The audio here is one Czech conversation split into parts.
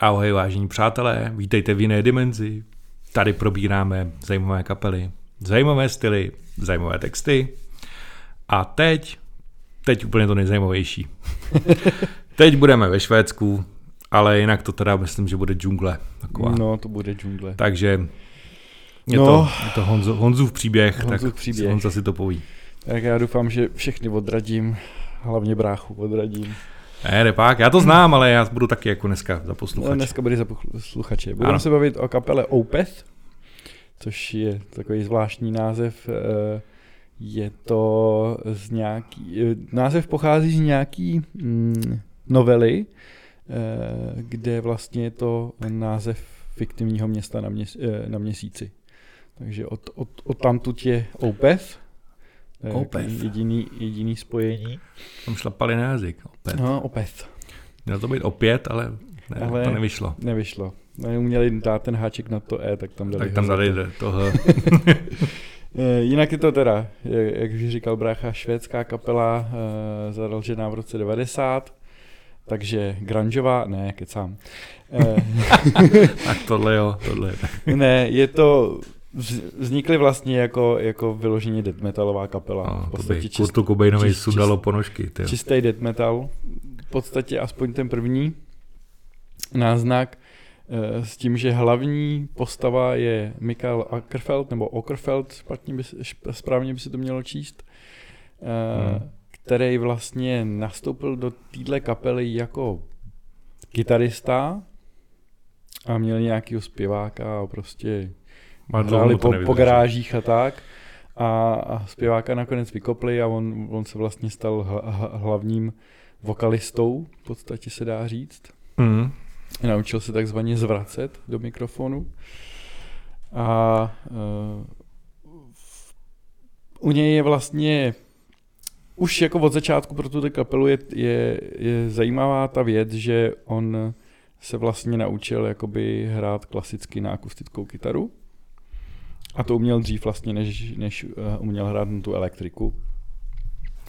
Ahoj vážení přátelé, vítejte v jiné dimenzi. Tady probíráme zajímavé kapely, zajímavé styly, zajímavé texty. A teď, teď úplně to nejzajímavější. teď budeme ve Švédsku, ale jinak to teda myslím, že bude džungle. Taková. No, to bude džungle. Takže je No. to, je to Honzo, Honzův příběh, Honzův tak příběh. Honza si to poví. Tak já doufám, že všechny odradím, hlavně bráchu odradím. Ne, repák, já to znám, ale já budu taky jako dneska za No, posluchače. dneska bude za posluchače. Budeme Ano. se bavit o kapele Opeth, což je takový zvláštní název. eh, Je to z nějaký, eh, název pochází z nějaký mm, novely, eh, kde vlastně je to název fiktivního města na, měs, na měsíci. Takže od, od, od tamtud je Opeth. To je Jediný, jediný spojení. Tam šlapali na jazyk. Opět. No, Opeth. Mělo to být opět, ale, ne, ale to nevyšlo. Nevyšlo. Neuměli dát ten háček na to E, tak tam dali Tak tam dali toho. Eh, Jinak je to teda, jak už říkal brácha, švédská kapela, eh, založená v roce 90, takže grungeová, ne, kecám. Eh, tak tohle jo, tohle. ne, je to, vznikly vlastně jako, jako vyloženě death metalová kapela. No, v podstatě čist, Kurtu čist- sudalo ponožky. Ty. jo. čistý death metal. V podstatě aspoň ten první náznak eh, s tím, že hlavní postava je Mikael Ackerfeld, nebo Ockerfeld, špatně by, správně by se to mělo číst, eh, Hmm. který vlastně nastoupil do téhle kapely jako kytarista a měl nějakýho zpěváka a prostě hráli po, po garážích a tak. A, a zpěváka nakonec vykopli a on, on se vlastně stal h- h- hlavním vokalistou, v podstatě se dá říct. Mm. Naučil se takzvaně zvracet do mikrofonu. A uh, u něj je vlastně už jako od začátku pro tuto kapelu je, je, je zajímavá ta věc, že on se vlastně naučil jakoby hrát klasicky na akustickou kytaru. A to uměl dřív vlastně, než, než uh, uměl hrát na tu elektriku.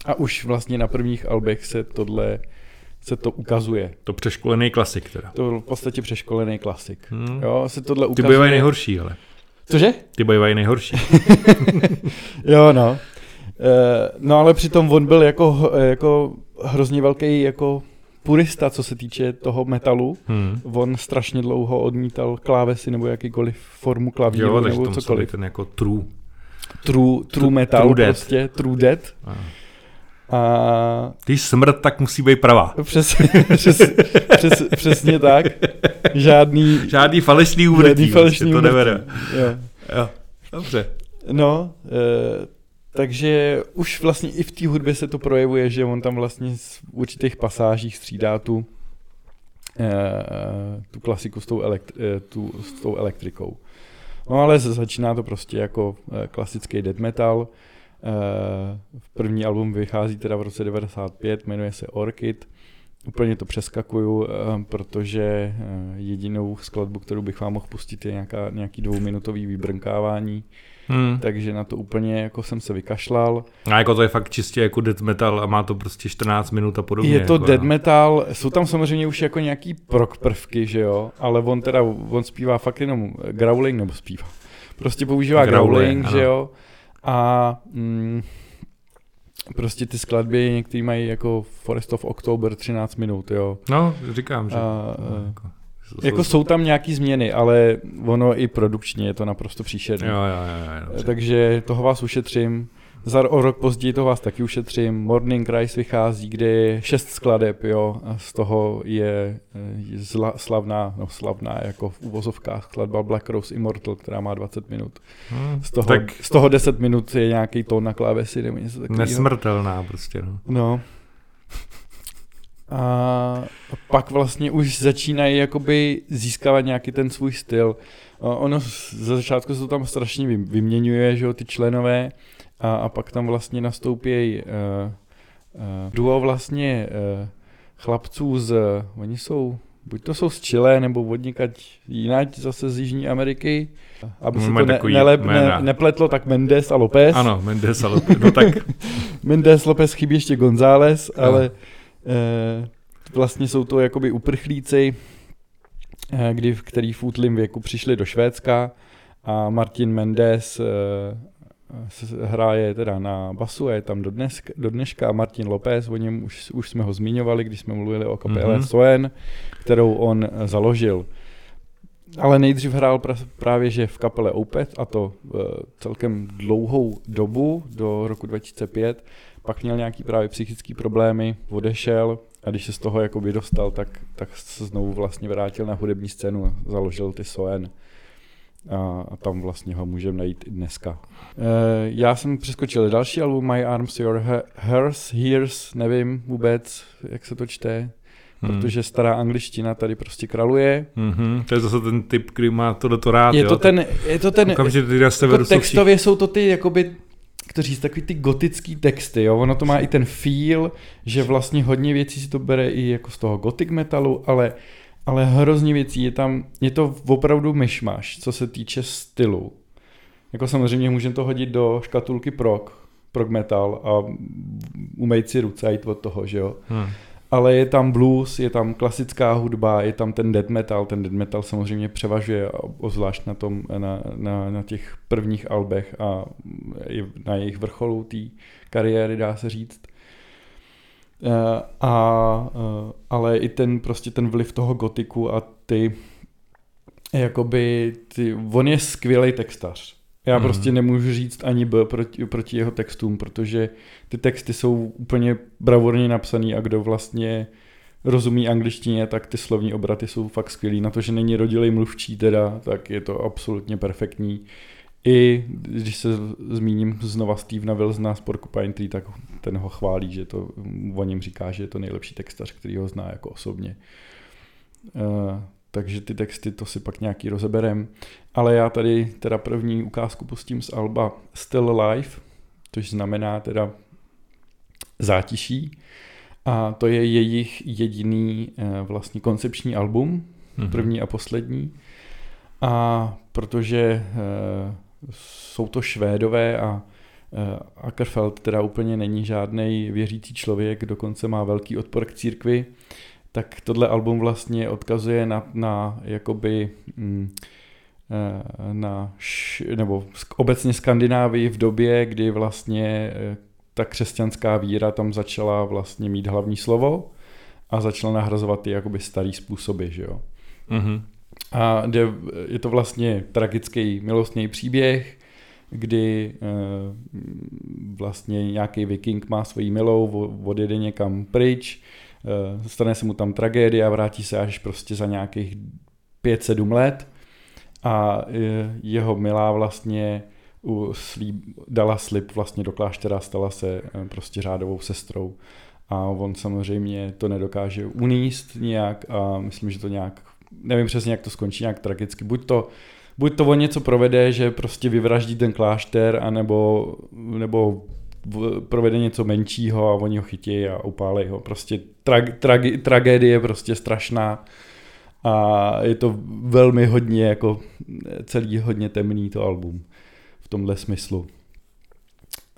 A už vlastně na prvních albech se tohle se to ukazuje. To přeškolený klasik teda. To byl v podstatě přeškolený klasik. Hmm. Jo, se tohle Ty ukazuje. bývají nejhorší, ale. Cože? Ty bývají nejhorší. Jo, no. Eh, no ale přitom on byl jako, jako hrozně velký jako purista, co se týče toho metalu. Hmm. On strašně dlouho odmítal klávesy nebo jakýkoliv formu klavíru Jo, nebo to cokoliv. ten jako true. True, true True metal death. prostě, true death. A A Když smrt, tak musí být pravá. přes, přes, přes, přesně tak. Žádný, Žádný falešný žádný úmrtí. falešný prostě to nebere. Jo. Jo, dobře. No, e, takže už vlastně i v té hudbě se to projevuje, že on tam vlastně v určitých pasážích střídá tu, e, tu klasiku s tou, elektri- e, tu, s tou elektrikou. No ale začíná to prostě jako e, klasický death metal. První album vychází teda v roce 95, jmenuje se Orchid. Úplně to přeskakuju, protože jedinou skladbu, kterou bych vám mohl pustit, je nějaká, nějaký dvouminutový vybrnkávání Hmm. takže na to úplně jako jsem se vykašlal. A jako to je fakt čistě jako death metal a má to prostě 14 minut a podobně. je to jako, death no. metal, jsou tam samozřejmě už jako nějaký prok prvky, že jo, ale on teda, on zpívá fakt jenom growling, nebo zpívá. Prostě používá Growling, growling, ano. že jo, a mm, prostě ty skladby některý mají jako Forest of October 13 minut, jo. No, říkám, že... A, no, a, jako, jako jsou tam nějaký změny, ale ono i produkčně je to naprosto příšerné. Jo, jo, jo, jo, dobře. Takže toho vás ušetřím. Za o rok později toho vás taky ušetřím. Morning Rise vychází, kde je šest skladeb, jo, a z toho je, je zla, slavná, no slavná jako v uvozovkách skladba Black Rose Immortal, která má 20 minut. Hm, Z toho, tak z toho 10 minut je nějaký tón na klávesi nebo něco takového. nesmrtelná prostě, no. No. A pak vlastně už začínají jakoby získávat nějaký ten svůj styl. A Ono ze začátku se to tam strašně vy- vyměňuje, že jo, ty členové a, a pak tam vlastně nastoupí uh, uh, duo vlastně uh, chlapců z, oni jsou, buď to jsou z Chile, nebo od někať jinak zase z Jižní Ameriky. Aby se to ne, ne, jména. nepletlo, tak Mendes a López. Ano, Mendes, ale no tak Mendes Lopez chybí ještě González, ale eh, vlastně jsou to jakoby uprchlíci eh, kdy, který v útlým věku přišli do Švédska a Martin Mendes hraje teda na basu a je tam do, dnes, do dneška Martin López, o něm už, už jsme ho zmiňovali, když jsme mluvili o kapele mm-hmm. Soen, kterou on založil. Ale nejdřív hrál právě že v kapele Opeth a to celkem dlouhou dobu, do roku 2005. Pak měl nějaký právě psychické problémy, odešel a když se z toho jako dostal, tak, tak se znovu vlastně vrátil na hudební scénu a založil ty Soen. A, a tam vlastně ho můžeme najít i dneska. E, já jsem přeskočil další album My Arms, Your Hers, Hears, nevím vůbec, jak se to čte, hmm. protože stará angličtina tady prostě kraluje. Mm-hmm. To je zase ten typ, který má to do to rád. Je to jo? ten, je to ten, Okamžitě ty jako textově jsou to ty jakoby to říct, takový ty gotický texty, jo? ono to má i ten feel, že vlastně hodně věcí si to bere i jako z toho gothic metalu, ale, ale hrozně věcí je tam, je to opravdu myšmaš, co se týče stylu. Jako samozřejmě můžeme to hodit do škatulky prog, prog metal a umejt si ruce od toho, že jo. Hmm ale je tam blues, je tam klasická hudba, je tam ten death metal, ten death metal samozřejmě převažuje, obzvlášť na, tom, na, na, na těch prvních albech a na jejich vrcholu té kariéry, dá se říct. Eh, a, eh, ale i ten prostě ten vliv toho gotiku a ty jakoby, ty, on je skvělý textař. Já mm. prostě nemůžu říct ani B proti, proti jeho textům, protože ty texty jsou úplně bravurně napsaný a kdo vlastně rozumí angličtině, tak ty slovní obraty jsou fakt skvělý. Na to, že není rodilý mluvčí teda, tak je to absolutně perfektní. I když se zmíním znova Stevena Wilsona z Porcupine Tree, tak ten ho chválí, že to o něm říká, že je to nejlepší textař, který ho zná jako osobně. Uh, takže ty texty to si pak nějaký rozeberem. Ale já tady teda první ukázku pustím z Alba Still Alive, což znamená teda zátiší. A to je jejich jediný eh, vlastně koncepční album, mm-hmm. první a poslední. A protože e, jsou to Švédové a e, Ackerfeld teda úplně není žádný věřící člověk, dokonce má velký odpor k církvi, tak tohle album vlastně odkazuje na, na jakoby mm, eh, na, nebo obecně Skandinávii v době, kdy vlastně eh, ta křesťanská víra tam začala vlastně mít hlavní slovo a začala nahrazovat ty jakoby starý způsoby, že jo. Mm-hmm. A je to vlastně tragický milostný příběh, kdy e, vlastně nějaký viking má svoji milou, odjede někam pryč, stane se mu tam tragédia a vrátí se až prostě za nějakých 5-7 let a eh, jeho milá vlastně slíb, dala slib vlastně do kláštera, stala se eh, prostě řádovou sestrou a on samozřejmě to nedokáže uníst nějak a myslím, že to nějak, nevím přesně, jak to skončí, nějak tragicky. Buď to, buď to on něco provede, že prostě vyvraždí ten klášter, anebo, nebo provede něco menšího a oni ho chytí a upálej ho. Prostě tra- tra- tragédie je prostě strašná a je to velmi hodně jako celý hodně temný to album v tomhle smyslu.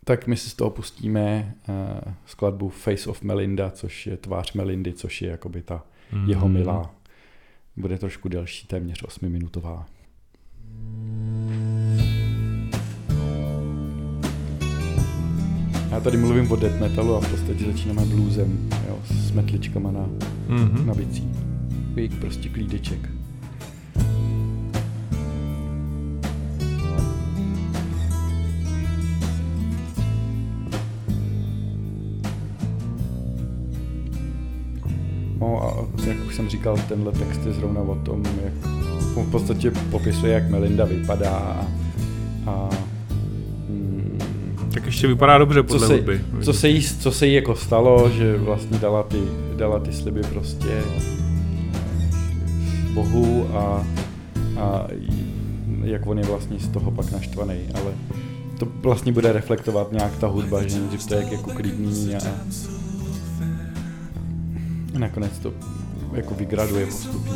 Tak my si z toho pustíme uh, skladbu Face of Melinda, což je tvář Melindy, což je jakoby ta mm. jeho milá. Bude trošku delší, téměř osmiminutová. Já tady mluvím o death metalu a v podstatě začínáme bluesem, jo, s metličkama na, mm-hmm. na bicí. Vík prostě klídeček. No a jak už jsem říkal, tenhle text je zrovna o tom, jak v podstatě popisuje, jak Melinda vypadá a, a tak ještě vypadá dobře podle co se, hudby. Co se, jí, co se jí jako stalo, že vlastně dala ty, dala ty sliby prostě Bohu a, a jak on je vlastně z toho pak naštvaný, ale to vlastně bude reflektovat nějak ta hudba, že nejdřív to je jako klidný a nakonec to jako vygraduje postupně.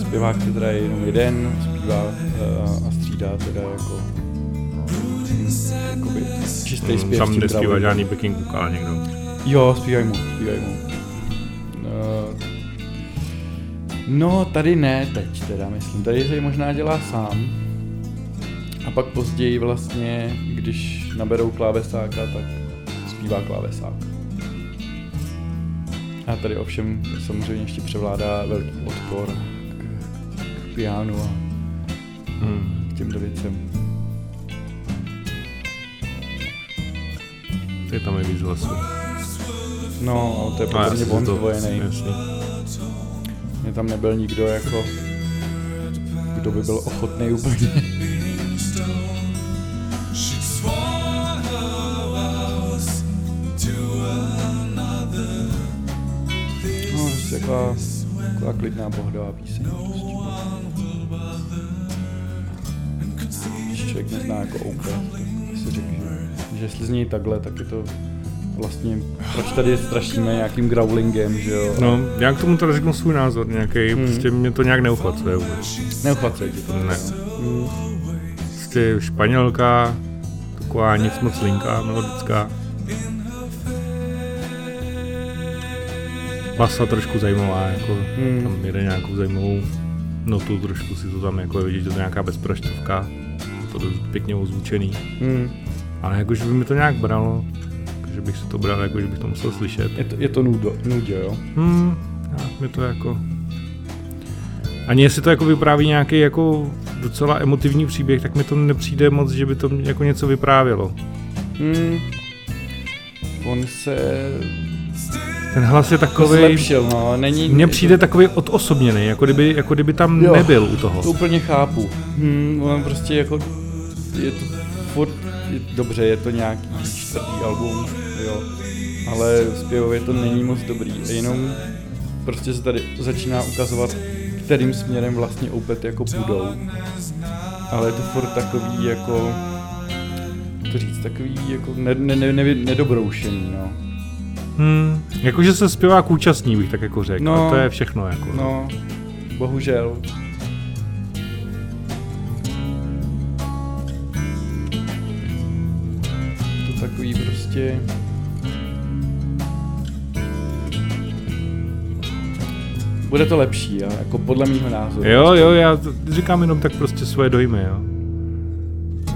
Zpěvák teda je jenom jeden, zpívá uh, a střídá teda jako jakoby čistý zpěv. Tam nespívá žádný backing vokál někdo. Jo, zpívaj mu, zpívaj mu. No, no, tady ne teď teda, myslím. Tady se možná dělá sám. A pak později vlastně, když naberou klávesáka, tak zpívá klávesák. A tady ovšem samozřejmě ještě převládá velký odpor k, k pianu a Hmm. k těmto věcem. Je tam i víc hlasu. No, to je A podle mě on zdvojený. Tam nebyl nikdo jako, kdo by byl ochotný úplně. Taková, taková klidná pohodová píseň. Prostě. Když člověk nezná jako OK, si řekne, že, že jestli z něj takhle, tak je to vlastně, proč tady strašíme nějakým growlingem, že jo? No, já k tomu teda řeknu svůj názor nějaký, Hmm. prostě mě to nějak neuchvacuje vůbec. Neuchvacuje ti to. Ne. Hmm. Prostě španělka, taková nic moc linká, melodická. Basa trošku zajímavá, jako Hmm. tam jede nějakou zajímavou notu, trošku si to tam jako je vidět, že to je nějaká bezpraštovka, to dost pěkně ozvučený. Hmm. Ale jakože by mi to nějak bralo, že bych si to bral, jako že bych to musel slyšet. Je to, je to nudo, nudě, jo? Hmm, mi to jako... Ani jestli to jako vypráví nějaký jako docela emotivní příběh, tak mi to nepřijde moc, že by to jako něco vyprávělo. Hmm. On se Ten hlas je to takový. zlepšil, no, není... Mně přijde takový odosobněný, jako kdyby, jako kdyby tam Jo. nebyl u toho. To úplně chápu. Hmm, on prostě jako, je to furt, je, dobře, je to nějaký čtvrtý album, jo, ale zpěvově to není moc dobrý, a jenom prostě se tady začíná ukazovat, kterým směrem vlastně Opet jako půjdou. Ale je to furt takový jako, jak to říct, takový jako ne, ne, ne, ne, nedobroušený, no. Hmm, jakože se zpěvák účastní, bych tak jako řekl. No. A to je všechno. Jako. No, bohužel. To takový prostě... Bude to lepší, jo? jako podle mýho názoru. Jo, jo, já říkám jenom tak prostě svoje dojmy, jo.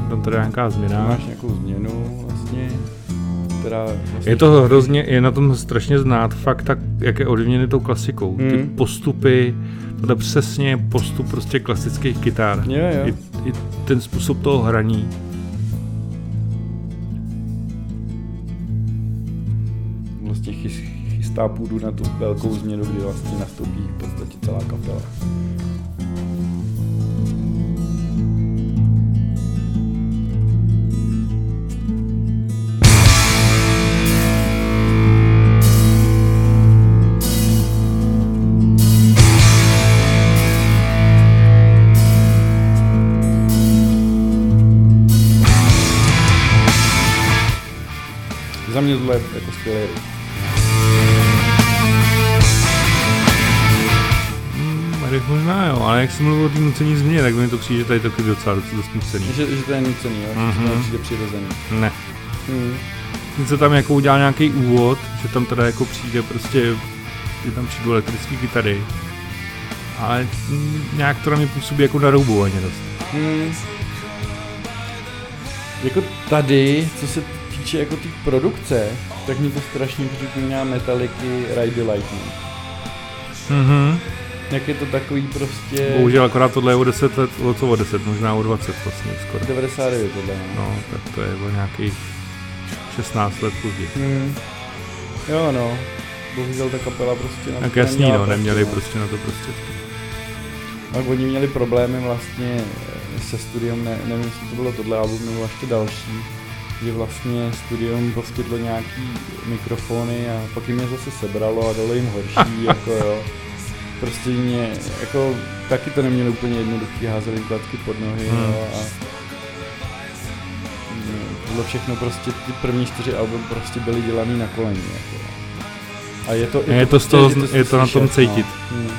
Tam teda nějaká změna. Máš nějakou změnu vlastně, která... Vlastně Je to hrozně, je na tom strašně znát fakt tak, jak je ovlivněný tou klasikou. Ty Hmm. postupy, tohle přesně postup prostě klasických kytar. Jo, jo. I, I ten způsob toho hraní. vlastně chys, chystá půdu na tu velkou změnu, kdy vlastně nastoupí v podstatě celá kapela. Mě tohle je jako skvělý riff. Hmm, možná jo, ale jak jsem mluvil o té nucení změně, tak mi to přijde, že tady taky docela dost nucený. Že, že to je nucený, jo? Mhm. Mm-hmm. přijde přirozený. Ne. Mm. Něco tam jako udělal nějaký úvod, že tam teda jako přijde prostě, že tam přijdou elektrické kytary. Ale mm, nějak to na mě působí jako naroubovaně dost. Mm. Jako tady, co se týče jako té produkce, tak mi to strašně připomíná Metallicy Ride the Lightning. Mhm. Jak je to takový prostě... Bohužel akorát tohle je o 10 let, o co o 10, možná o 20 vlastně skoro. 99 tohle. No. No, tak to je o nějakých 16 let později. Mm. Jo no, bohužel ta kapela prostě na Tak jasný, no, neměli no. prostě na to prostředky. Tak oni měli problémy vlastně se studiem, ne, nevím, jestli to bylo tohle album nebo ještě další, že vlastně studium poskytlo nějaký mikrofony a pak jim je zase sebralo a dalo jim horší, jako jo. Prostě mě, jako taky to neměli úplně jednoduchý, házeli jim klacky pod nohy, Hmm. jo, a tohle všechno prostě, ty první čtyři album prostě byly dělaný na koleni, jako. A je to, Je to z toho- je to na tom cítit. No. Hmm.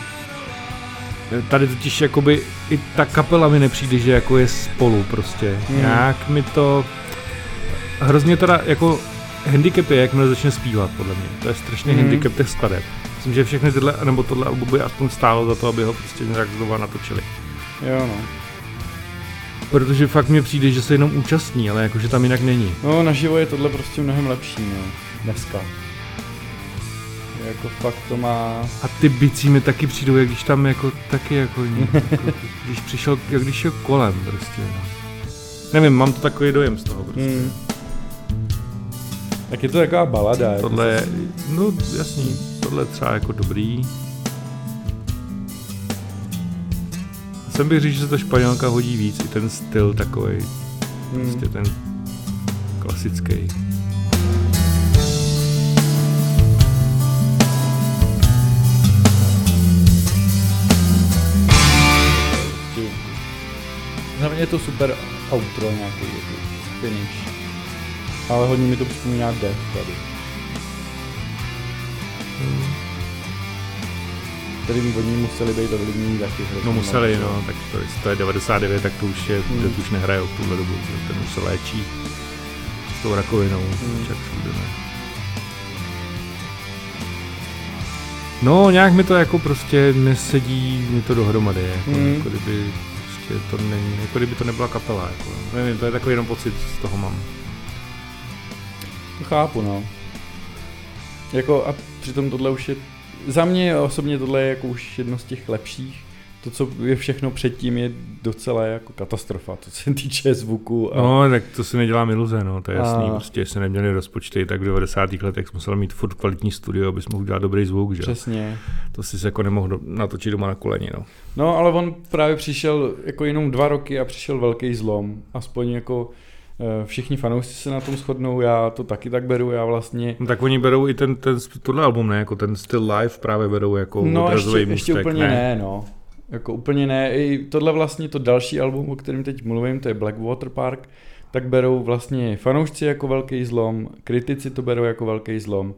Tady totiž jakoby i ta kapela mi nepřijde, že jako je spolu prostě. Hmm. Nějak mi to hrozně teda jako handicap je, jakmile začne zpívat, podle mě. To je strašný mm. handicap těch skladeb. Myslím, že všechny tyhle, nebo tohle album by aspoň stálo za to, aby ho prostě nějak znova natočili. Jo, no. Protože fakt mi přijde, že se jenom účastní, ale jakože tam jinak není. No, naživo je tohle prostě mnohem lepší, no. Dneska. Jako fakt to má... A ty bicí mi taky přijdou, jak když tam jako taky jako, jako když přišel, jak když šel kolem prostě. No. Nevím, mám to takový dojem z toho prostě. Hmm. Tak je to taková balada. jako Tohle je, no jasný, tohle je třeba jako dobrý. Jsem bych říct, že se ta španělka hodí víc, i ten styl takový, Hmm. prostě ten klasický. Za mě je to super outro nějaký finish. Ale hodně mi to připomíná Death tady. Tady by od ní museli být ovlivnění taky. No museli, no, tak to, je- to je 99, tak to už je, Hmm. hmm. už nehrajou v tuhle dobu, že ten už se léčí s tou rakovinou, Hmm. čak všude, ne. No, nějak mi to jako prostě nesedí mi to dohromady, jako, Hmm. hmm. jako kdyby prostě to není, jako kdyby to nebyla kapela, jako, nevím, to je takový jenom pocit z toho mám. To chápu, no. Jako a přitom tohle už je, za mě osobně tohle je jako už jedno z těch lepších. To, co je všechno předtím, je docela jako katastrofa, co se týče zvuku. A... No, tak to si nedělám iluze, no, to je jasný, A- prostě, jestli neměli rozpočty, tak v 90. letech jsme museli mít furt kvalitní studio, abys mohl udělat dobrý zvuk, že? Přesně. To si jako nemohl natočit doma na koleni, no. No, ale on právě přišel jako jenom dva roky a přišel velký zlom. Aspoň jako všichni fanoušci se na tom shodnou, já to taky tak beru, já vlastně... no tak oni berou i ten, ten tohle album, ne? Jako ten styl live právě berou jako No, ještě, odrazový ještě můstek, úplně ne, no. Jako úplně ne. I tohle vlastně to další album, o kterém teď mluvím, to je Blackwater Park, tak berou vlastně fanoušci jako velký zlom, kritici to berou jako velký zlom.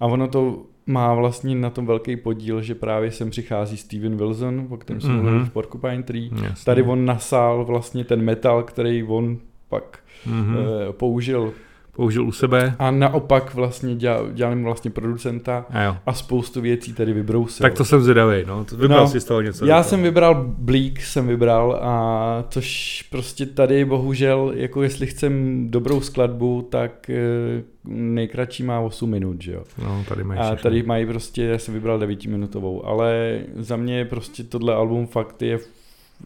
A ono to má vlastně na tom velký podíl, že právě sem přichází Steven Wilson, o kterém jsem Mhm. mluvil v Porcupine Tree. Jasně. Tady on nasál vlastně ten metal, který on pak Mhm. eh, použil Použil u sebe. a naopak vlastně dělal, dělal jim vlastně producenta A jo. a spoustu věcí tady vybrousil. Tak to jsem zvědavý, no. Vybral No, si z toho něco. Já jsem vybral Bleak, jsem vybral a což prostě tady bohužel, jako jestli chcem dobrou skladbu, tak eh, nejkratší má 8 minut, že jo. No, tady mají A všechno. tady mají prostě, já jsem vybral 9 minutovou, ale za mě prostě tohle album fakt je,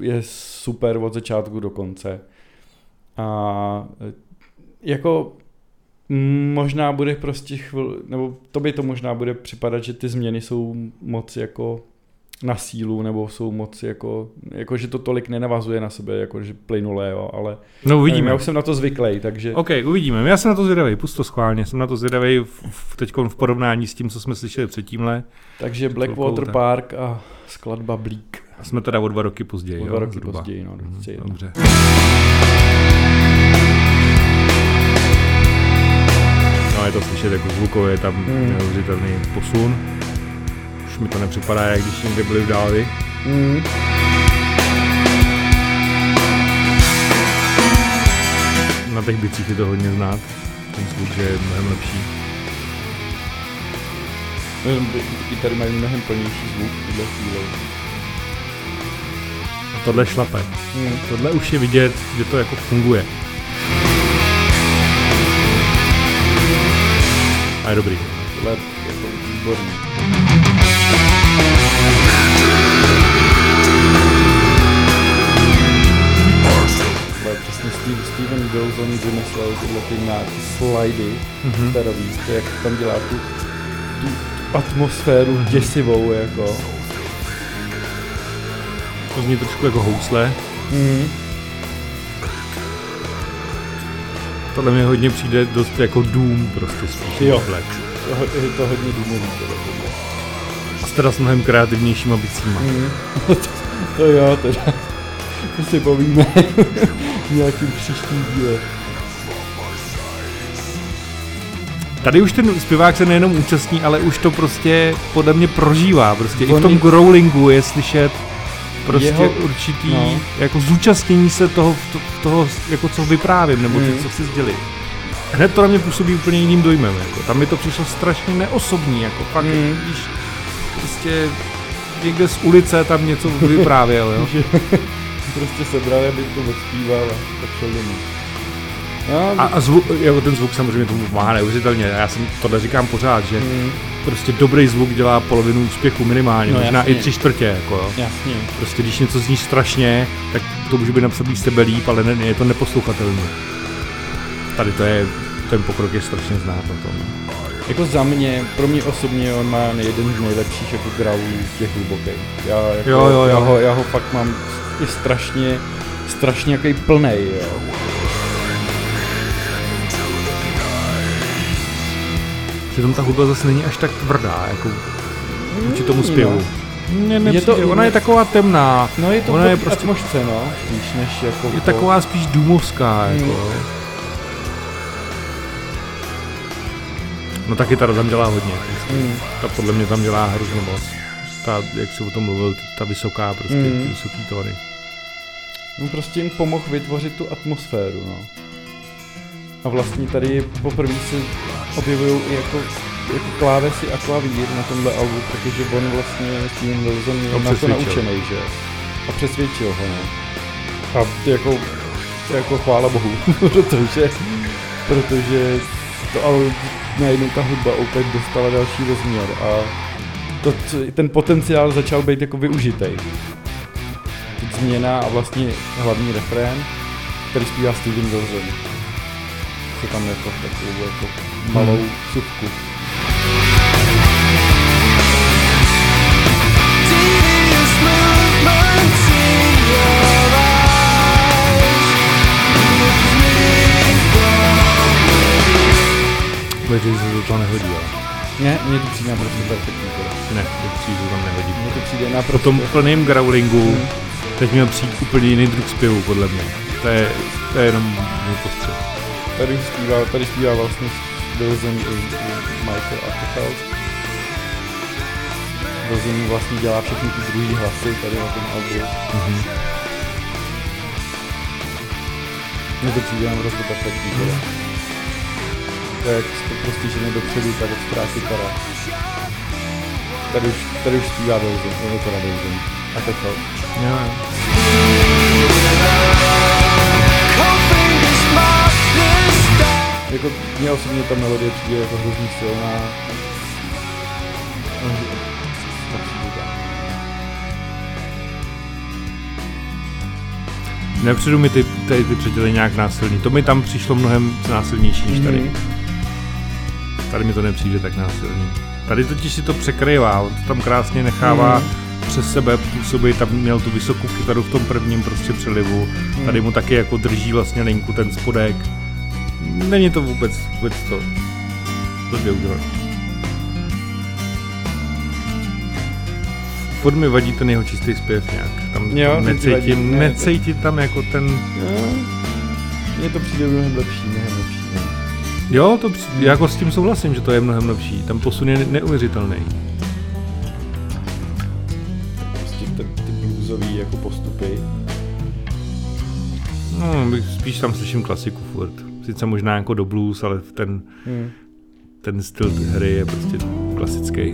je super od začátku do konce. A eh, jako mm, možná bude prostě chvil, nebo tobě to možná bude připadat, že ty změny jsou moc jako na sílu, nebo jsou moc jako, jako že to tolik nenavazuje na sebe, jako že plynulé, jo, ale No nevím, uvidíme. já už jsem na to zvyklý, takže OK, uvidíme. Já jsem na to zvědavý, pust to schválně. Jsem na to zvědavý v, v, teď v porovnání s tím, co jsme slyšeli předtímhle. takže Blackwater. Park a skladba Bleak. A jsme teda o dva roky později. O jo, dva roky zhruba. později, no, 21. Dobře. To slyšet jako zvukově, je tam Hmm. neuvěřitelný posun. Už mi to nepřipadá, jak když někde byli v dáli. Mm. Na těch bicích je to hodně znát. Ten zvuk že je mnohem lepší. I tady mají mnohem plnější zvuk v tuhle chvíli. A tohle šlape. Mm. Tohle už je vidět, že to jako funguje. A je dobrý. Tohle je jako výborný. Steve, Steven Wilson vymyslel tyhle ty nějaký slidy Mhm. sterový, to jak tam dělá tu, tu atmosféru děsivou jako. To zní trošku jako housle. Mm. Tohle mi hodně přijde dost jako Doom prostě spíš. Jo. To, je to hodně důmový tohle. A s teda s mnohem kreativnějšíma bicíma. Mm. to jo, teda. To si povíme v nějakým příštím díle. Tady už ten zpěvák se nejenom účastní, ale už to prostě podle mě prožívá. Prostě i On v tom growlingu je slyšet prostě Jeho- určitý no. jako zúčastnění se toho, to, toho, jako co vyprávím, nebo Mm. co chci sdělit. hned to na mě působí úplně jiným dojmem. Jako. Tam mi to přišlo strašně neosobní, jako fakt, Mm. víš, prostě někde z ulice tam něco vyprávěl, jo. Prostě sebrali, aby to odspíval a tak šel domů. No, A, a zvuk, jako ten zvuk samozřejmě tomu pomáhá neuvěřitelně. Já jsem tohle říkám pořád, že mm, prostě dobrý zvuk dělá polovinu úspěchu minimálně, No, možná jasně. i tři čtvrtě, jako jo. jasně. Prostě když něco zní strašně, tak to může být napsat sebe líp, ale ne, je to neposlouchatelné. Tady to je, ten pokrok je strašně znát na tom. Jako za mě, pro mě osobně on má jeden z nejlepších jako growlů těch hlubokých. Já, jako, Jo, jo, jo. Já, ho, já ho fakt mám je strašně, strašně jaký plnej, jo. Přitom ta hudba zase není až tak tvrdá, jako vůči tomu zpěvu. Mně Je nepřijde, to- ona je taková temná, No je to Ona je je prostě- atmosféře, no, spíš než jako... je taková spíš důmovská, jako. Mm. jo. No taky ta tam dělá hodně. Mm, Ta podle mě tam dělá hrozně moc. Ta, jak jsi o tom mluvil, ta vysoká, prostě Mm. ty vysoký tóny. on prostě jim pomohl vytvořit tu atmosféru, no. A vlastně tady poprvé se objevují i jako, jako klávesy a klavír na tomhle albu, protože on vlastně Steven Wilson je na to naučený, že? A přesvědčil ho, no. A jako, jako chvála bohu, protože, protože to ale najednou ta hudba opět dostala další rozměr a to, ten potenciál začal být jako využitý. Teď změna a vlastně hlavní refrén, který zpívá Steven Wilson. Se tam jako takovou jako malou Hmm. vsuvku. Devious movements in your eyes lift me from Věřím, že se do toho nehodí, ale Ne, mně to přijde naprosto perfektní. ne, mně přijde, že to tam nehodí. Mně to přijde Po naprosto... tom plným growlingu Hmm. teď měl přijít úplně jiný druh zpěvu, podle mě. To je, to je jenom můj postřeh. Tady zpívá, tady zpívá vlastně Wilson i, Michael Apatow. Wilson vlastně dělá všechny ty druhý hlasy tady na tom albu. Mhm. Mně to přijde naprosto perfektní. Teda. To je to prostě žene dopředu, ta ostrá kytara. Tady už, tady už zpívá Wilson, je to Wilson. A teď to. Jo, jo. Mně osobně ta melodie přijde jako hrozně silná. Nepřijdu mi ty, ty, ty předěly nějak násilný. To mi tam přišlo mnohem násilnější než tady. Mhm. Tady mi to nepřijde tak násilný. Tady totiž si to překrývá, on to tam krásně nechává Mhm. přes sebe působit, tam měl tu vysokou kytaru v tom prvním prostě přelivu, Mhm. tady mu taky jako drží vlastně linku ten spodek. Není to vůbec, vůbec to blbě udělat. Furt mi vadí ten jeho čistý zpěv nějak. Tam Jo, necítím, ne, necítím tam jako ten... Mně to přijde mnohem lepší, mnohem lepší. No. Jo, to, při- jako s tím souhlasím, že to je mnohem lepší. Tam posun je ne- neuvěřitelný. Prostě ty, ty bluesový jako postupy. No, bych- spíš tam slyším klasiku furt. Sice možná jako do blues, ale ten, Hmm. ten styl hry je prostě klasický.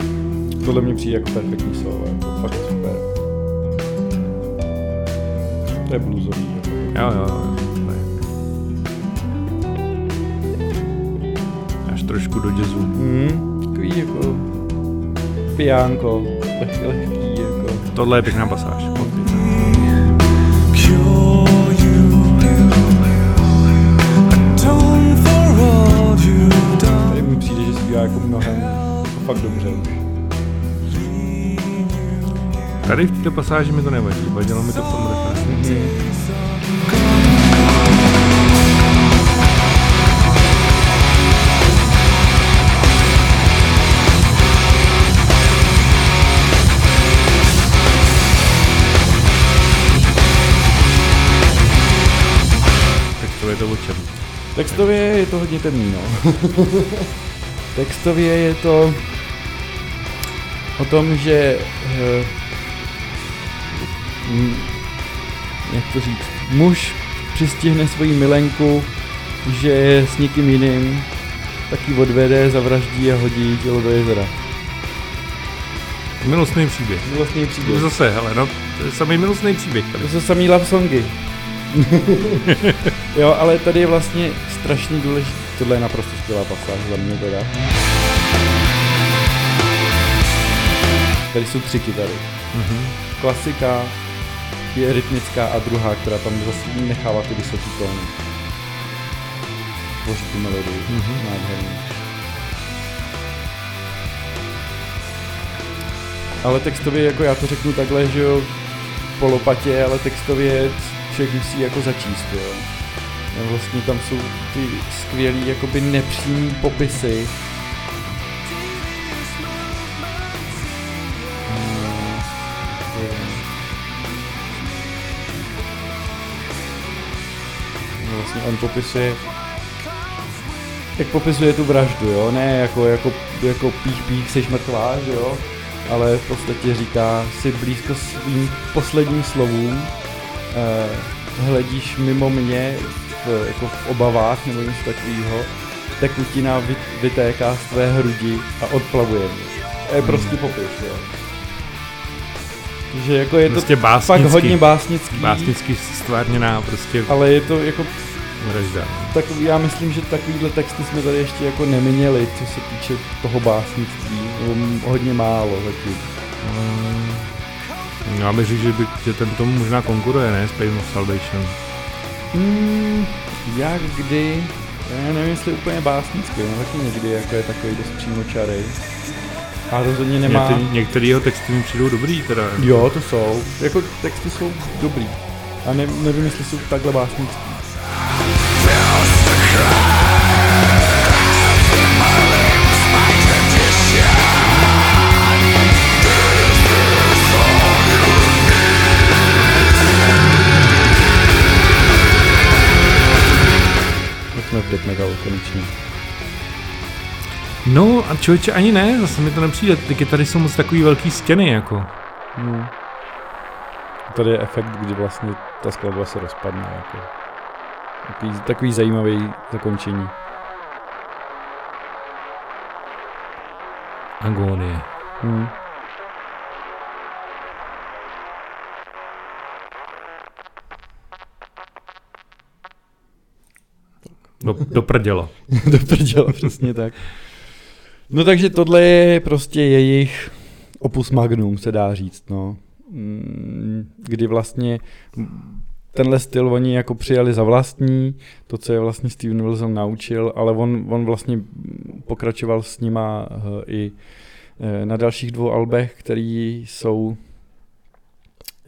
Tohle mě přijde jako perfektní solo, jako fakt super. To je bluesový. Jako. Jo, jo, jo. Až trošku do jazzu. Hmm. Takový jako piánko, lehký, lehký jako. Tohle je pěkná pasáž. moc zpívá jako mnohem, jako fakt dobře. Tady v této pasáži mi to nevadí, vadilo mi to v tom refrénu. To je to o čem. Textově je to hodně temný, no. Textově je to o tom, že eh, jak to říct, muž přistihne svoji milenku že je s někým jiným, taky odvede, zavraždí a hodí tělo do jezera. Milostný příběh. Milostný příběh. Zase, hele, no, to je samý milostný příběh tady. To jsou samý love songy. jo, ale tady je vlastně strašně důležité. Tohle je naprosto skvělá pasáž za mě teda. Tady jsou tři kytary. Mhm. Klasika je rytmická a druhá, která tam zase nechává ty vysoké tóny. Tvoří tu melodii. Mhm. Nádherný. Ale textově, jako já to řeknu takhle, že jo, po lopatě, ale textově člověk musí jako začíst, jo. Vlastně tam jsou ty skvělý, jakoby nepřímý popisy. Vlastně on popisuje jak popisuje tu vraždu, jo, ne jako, jako, jako pích pích, seš mrtvá, že jo, ale v podstatě říká si blízko svým posledním slovům, eh, hledíš mimo mě v, jako v obavách nebo něco takového, tekutina vy, vytéká z tvé hrudi a odplavuje mě. To je Hmm. prostě popis, jo. Že jako je to Prostě fakt básnický, hodně básnický, básnicky stvárněná prostě ale je to jako vražda. takový, já myslím, že takovýhle texty jsme tady ještě jako neměli, co se týče toho básnictví, hodně málo zatím. Mm, Já bych řekl, že, by, že ten tomu možná konkuruje, ne? Spain of Salvation. Hmm, jak kdy, já nevím, jestli úplně básnický, no taky někdy jako je takový dost přímočarej. A rozhodně nemá... Některý, některý jeho texty mi přijdou dobrý teda. Jo, to jsou. Jako texty jsou dobrý. A ne, nevím, jestli jsou takhle básnický. Tak jsme v death metalu konečně. No a člověče ani ne, zase mi to nepřijde. Ty kytary jsou moc takový velký stěny jako. Hmm. Tady je efekt, kdy vlastně ta skladba se rozpadne. Jako. Takový, takový zajímavý zakončení. Agonie. Hmm. Do, do prdělo. Do prděla, přesně tak. No takže tohle je prostě jejich opus magnum, se dá říct, no. Mm, Kdy vlastně tenhle styl oni jako přijali za vlastní, to, co je vlastně Steven Wilson naučil, ale on, on vlastně pokračoval s nima eh, i eh, na dalších dvou albech, který jsou,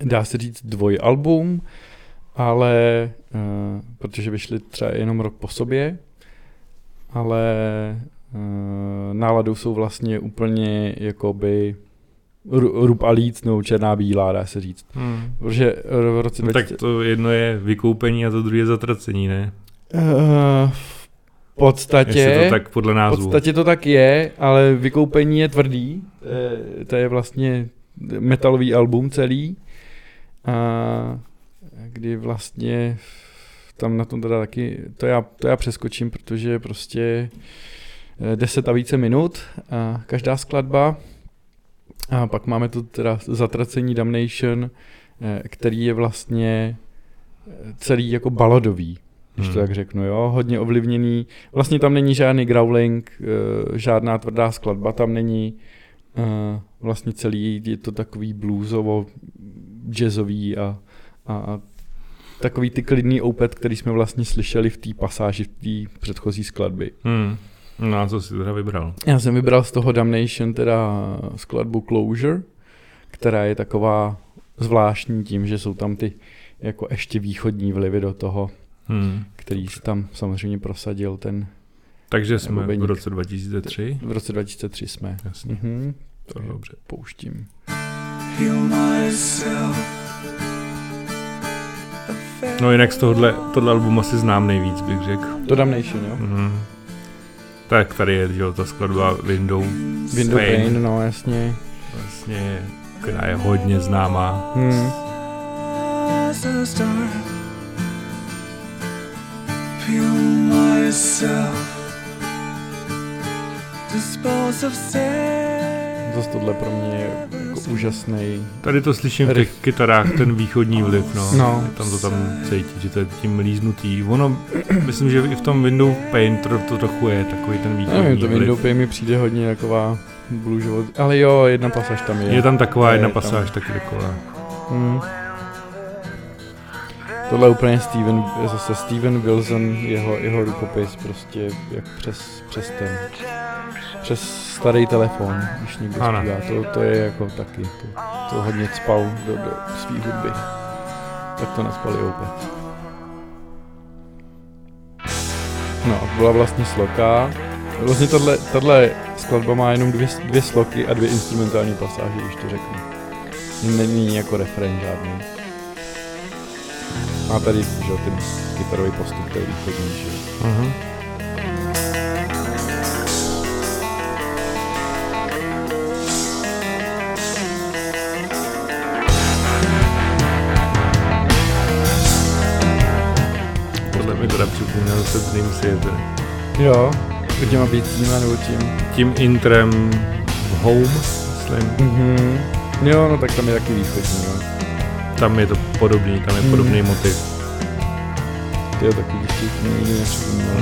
dá se říct, dvojalbum, ale uh, protože vyšly třeba jenom rok po sobě, ale uh, náladou jsou vlastně úplně jakoby ru- rub a líc, nebo černá bílá, dá se říct. Hmm. Protože v roce No, 2000... tak to jedno je vykoupení a to druhé je zatracení, ne? Uh, v podstatě... Jestli to tak podle V názvu. podstatě to tak je, ale vykoupení je tvrdý. To je, to je vlastně metalový album celý. A kdy vlastně tam na tom teda taky, to já, to já přeskočím, protože prostě eh, 10 a více minut a každá skladba. A pak máme tu teda zatracení Damnation, eh, který je vlastně eh, celý jako baladový, když to Hmm. tak řeknu, jo, hodně ovlivněný. Vlastně tam není žádný growling, eh, žádná tvrdá skladba tam není. Eh, Vlastně celý je to takový bluesovo, jazzový a, a, a takový ty klidný opet, který jsme vlastně slyšeli v té pasáži, v té předchozí skladby. Hmm. No a co jsi teda vybral? Já jsem vybral z toho Damnation teda skladbu Closure, která je taková zvláštní tím, že jsou tam ty jako ještě východní vlivy do toho, Hmm. který si tam samozřejmě prosadil ten Takže jsme v Bubeník. roce 2003. v roce 2003 jsme. Jasně, Mhm. to je dobře. Pouštím. Heal myself. No jinak z tohohle, tohle album asi znám nejvíc, bych řekl. To Damnation, jo? Mhm. Tak tady je, že jo, ta skladba Window, Window Pane. Pain, no jasně. vlastně, která je hodně známá. Hmm. Zase tohle pro mě je úžasný. Tady to slyším v těch Riff. kytarách, ten východní vliv, no. No. Tam to tam cítit, že to je tím líznutý. Ono, myslím, že i v tom Windows Paint to, trochu je takový ten východní Nevím, to. Windows Pay mi přijde hodně taková bluesová, ale jo, jedna pasáž tam je. Je tam taková Je jedna tam. pasáž, taky taková. Hmm. Tohle je úplně Steven, zase Steven Wilson, jeho, jeho rukopis prostě jak přes, přes ten, přes starý telefon, když někdo Ano. zpívá, to, to je jako taky, to, to hodně cpal do, do svý hudby. Tak to nespali opět. No a byla vlastně sloka. Vlastně tahle, tahle skladba má jenom dvě, dvě sloky a dvě instrumentální pasáže, když to řeknu. Není jako refrén žádný. A tady, že ten kytarový postup, je východní, že jo. Uh-huh. Tohle mi teda připomněl se Dream Theater. Jo. Těma bícíma nebo tím. Tím intrem v Home, myslím, Mhm. Jo, no tak tam je taky východní, jo. Tam je to podobný, tam je podobný motiv. Ty jo, taky to nikdy nepřipomínal.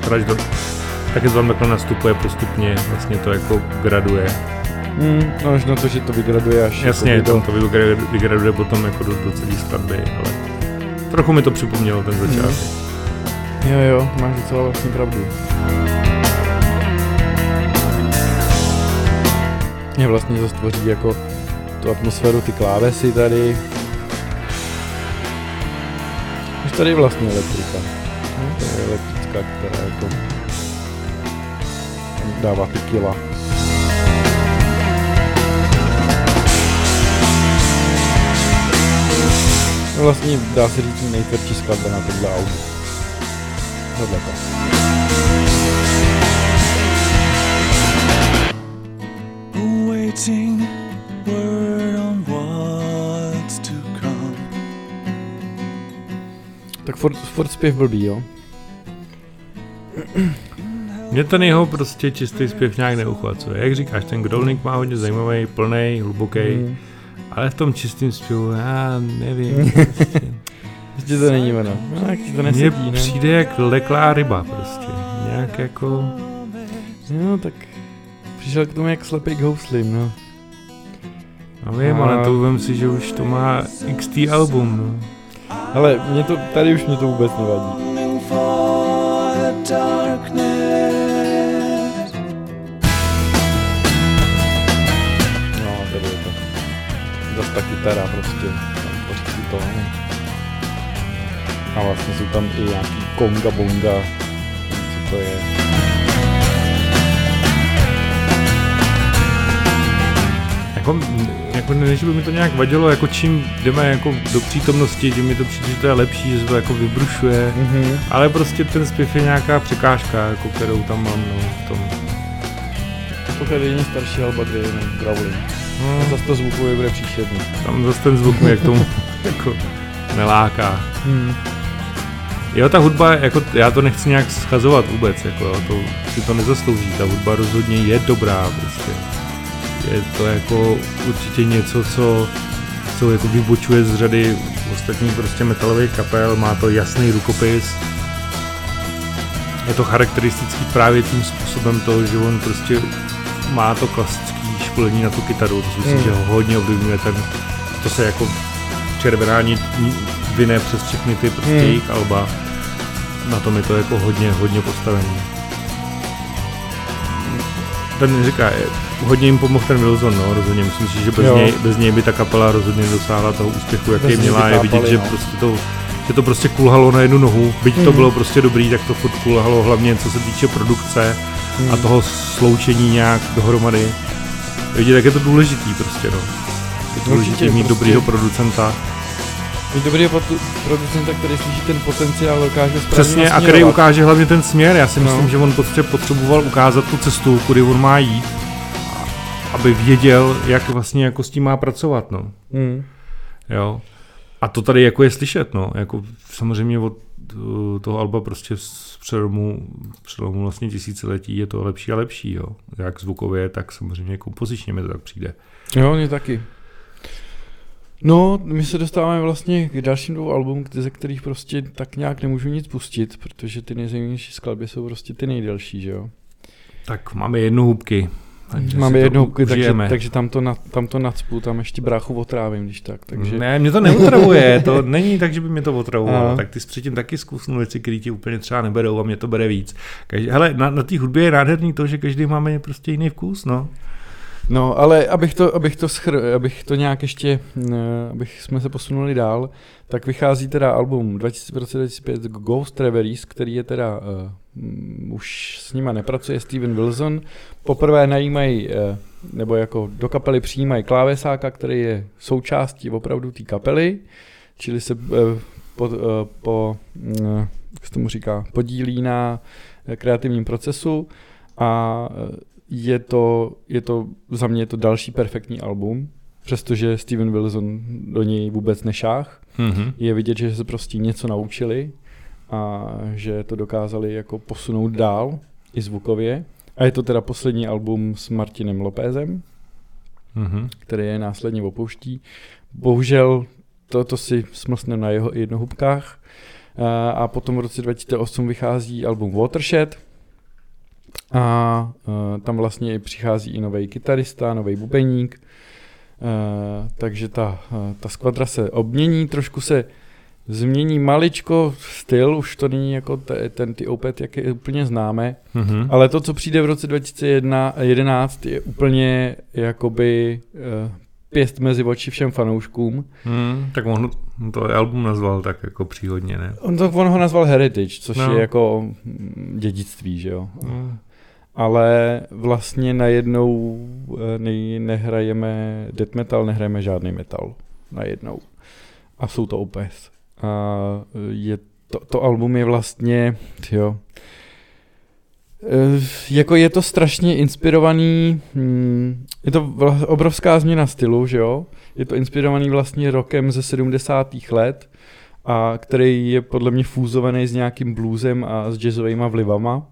Teda, že to, taky to tam takhle nastupuje postupně, vlastně to jako graduje. Hmm, no až na to, že to vygraduje až Jasně, jako tam to vygraduje, vygraduje potom jako do, do celé skladby, ale trochu mi to připomnělo ten začátek. Jo, jo, máš docela vlastně pravdu. Je vlastně zase tvoří jako tu atmosféru, ty klávesy tady. Už tady je vlastně elektrika. No, to je elektrická, která jako dává ty kila. No vlastně dá se říct nejtvrdší skladba na tohle auto. Tohle to. Awaiting Tak furt, furt zpěv blbý, jo? Mě ten jeho prostě čistý zpěv nějak neuchvacuje. Jak říkáš, ten Growling má hodně zajímavý, plný, hluboký, Mm. ale v tom čistém zpěvu, já nevím. prostě. Prostě to není ono. No, Mně ne? přijde jak leklá ryba prostě. Nějak jako... No, tak přišel k tomu jak slepý k houslim, no. No vím, A- ale to vím si, že už to má XT album, no. Ale mě to, tady už mě to vůbec nevadí. No, tady je to. Zase ta kytara prostě, tam tvoří ty tóny. A vlastně jsou tam i nějaký konga bonga, co to je. Jako, jako ne, že by mi to nějak vadilo, jako čím jdeme jako do přítomnosti, tím mi to přijde, že to je lepší, že se to jako vybrušuje. Mhm. Ale prostě ten zpěv je nějaká překážka, jako kterou tam mám no, v tom. Poslouchej jedině starší alba, kde je jenom growling. No, zase to zvukově bude příšerný. tam zase ten zvuk mě k tomu jako neláká. Hmm. Jo, ta hudba, jako, já to nechci nějak schazovat vůbec, jako, jo, to si to nezaslouží, ta hudba rozhodně je dobrá, prostě. Je to jako určitě něco, co, co jako vybočuje z řady ostatních prostě metalových kapel, má to jasný rukopis, je to charakteristický právě tím způsobem toho, že on prostě má to klasické školení na tu kytaru, to si myslím, Hmm. že ho hodně ovlivňuje ten, to se jako červená nit vyne přes všechny ty prostě Hmm. jejich alba. Na tom je to jako hodně, hodně postavený. Ten říká, je- hodně jim pomohl ten Wilson, no, rozhodně. Myslím si, že bez Jo. něj, bez něj by ta kapela rozhodně dosáhla toho úspěchu, jaký Bez měla. Je vidět, chápali, že no. prostě to, že to prostě kulhalo na jednu nohu. Byť to Mhm. bylo prostě dobrý, tak to furt kulhalo hlavně co se týče produkce a Hmm. toho sloučení nějak dohromady. Vidíte, jak je to důležitý prostě, no. Je to důležitý mít prostě. dobrýho producenta. Mít dobrý produ- producenta, který slyší ten potenciál, dokáže správně Přesně, a který ukáže hlavně ten směr. Já si No. myslím, že on prostě potřeboval ukázat tu cestu, kudy on má jít, aby věděl, jak vlastně jako s tím má pracovat, no. Hmm. Jo. A to tady jako je slyšet, no, jako samozřejmě od eh, toho Alba prostě z přelomu, přelomu vlastně tisíciletí je to lepší a lepší, jo. Jak zvukově, tak samozřejmě kompozičně mi to tak přijde. Jo, mě taky. No, my se dostáváme vlastně k dalším dvou albumům, ze kterých prostě tak nějak nemůžu nic pustit, protože ty nejzajímavější skladby jsou prostě ty nejdelší, že jo. Tak máme jednu hubky. Takže Máme jednou, takže, takže tam, to na, tam to nacpu, tam ještě bráchu otrávím, když tak. Takže... Ne, mě to neotravuje, to není tak, že by mě to otravovalo. Tak ty jsi předtím taky zkusnul věci, které ti úplně třeba neberou a mě to bere víc. Každý, hele, na, na té hudbě je nádherný to, že každý máme prostě jiný vkus, no. No, ale abych to, abych to, schr, abych to nějak ještě, eh, abych jsme se posunuli dál, tak vychází teda album 2000, v roce 2005 Ghost Reveries, který je teda, uh, už s nima nepracuje Steven Wilson. Poprvé najímají, uh, nebo jako do kapely přijímají klávesáka, který je součástí opravdu té kapely, čili se uh, po, uh, po uh, jak se tomu říká, podílí na eh, kreativním procesu a eh, je to, je to, za mě je to další perfektní album, přestože Steven Wilson do něj vůbec nešáh. Mm-hmm. Je vidět, že se prostě něco naučili a že to dokázali jako posunout dál i zvukově. A je to teda poslední album s Martinem Lopézem, Mm-hmm. který je následně opouští. Bohužel to, to si smlsneme na jeho jednohubkách. A, a potom v roce 2008 vychází album Watershed a, a tam vlastně přichází i nový kytarista, nový bubeník, a, takže ta, a, ta skvadra se obmění, trošku se změní maličko styl, už to není jako te, ten ty opet, jak je úplně známe, Mm-hmm. ale to, co přijde v roce 2011, je úplně jakoby uh, pěst mezi oči všem fanouškům. Mm, tak on to album nazval tak jako příhodně, ne? On, to, on ho nazval Heritage, což No. je jako mm, dědictví, že jo. Mm. Ale vlastně najednou eh, ne, nehrajeme death metal, nehrajeme žádný metal. Najednou. A jsou to opes. A je to, to album je vlastně, jo, Eh, jako je to strašně inspirovaný, hm, je to obrovská změna stylu, že jo? Je to inspirovaný vlastně rokem ze 70. let, a který je podle mě fúzovaný s nějakým bluesem a s jazzovými vlivama.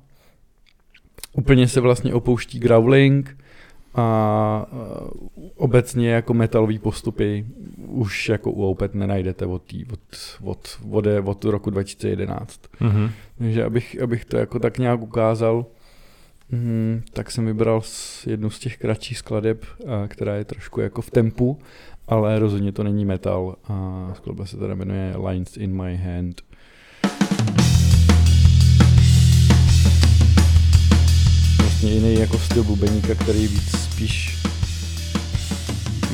Úplně se vlastně opouští growling a a obecně jako metalový postupy už jako u Opet nenajdete od, tý, od, od, od, od roku 2011. Mm-hmm. Takže abych, abych to jako tak nějak ukázal, mm, tak jsem vybral jednu z těch kratších skladeb, a, která je trošku jako v tempu, ale rozhodně to není metal a skladba se teda jmenuje Lines in my hand. Vlastně jiný jako styl bubeníka, který víc spíš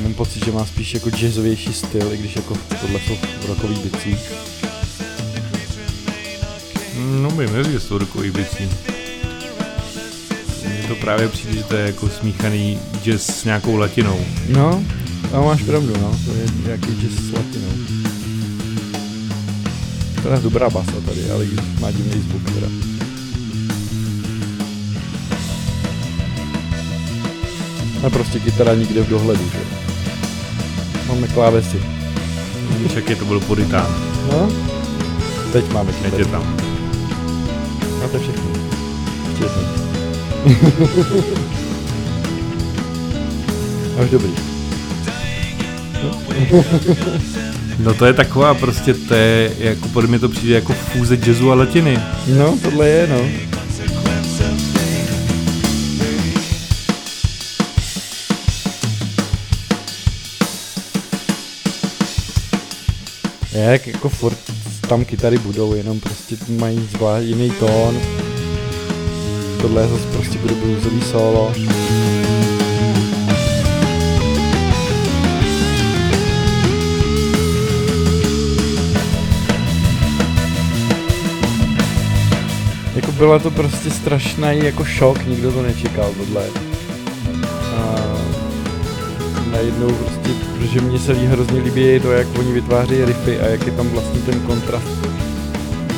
Mám pocit, že má spíš jako jazzovější styl, i když jako tohle jsou rockový bicí. No by neříct, že jsou rukový bicí. Mně to právě přijde, že to je jako smíchaný jazz s nějakou latinou. No, a máš pravdu, no, to je nějaký jazz s latinou. To je dobrá basa tady, ale má divný zvuk teda. A prostě kytara nikde v dohledu, že? Máme klávesy. Víš, jaký to byl puritán. No, teď máme Teď je kytaru. tam. A to je všechno. Ještě. Až dobrý. No to je taková prostě, to je, jako podle mě to přijde jako fúze jazzu a latiny. No, tohle je, no. Jak jako furt tam kytary budou, jenom prostě mají zvlášť jiný tón. Tohle zase prostě bude bluesový solo. Jako byla to prostě strašný jako šok, nikdo to nečekal tohle. Najednou prostě, protože mě se ví hrozně líbí to, jak oni vytváří riffy a jak je tam vlastně ten kontrast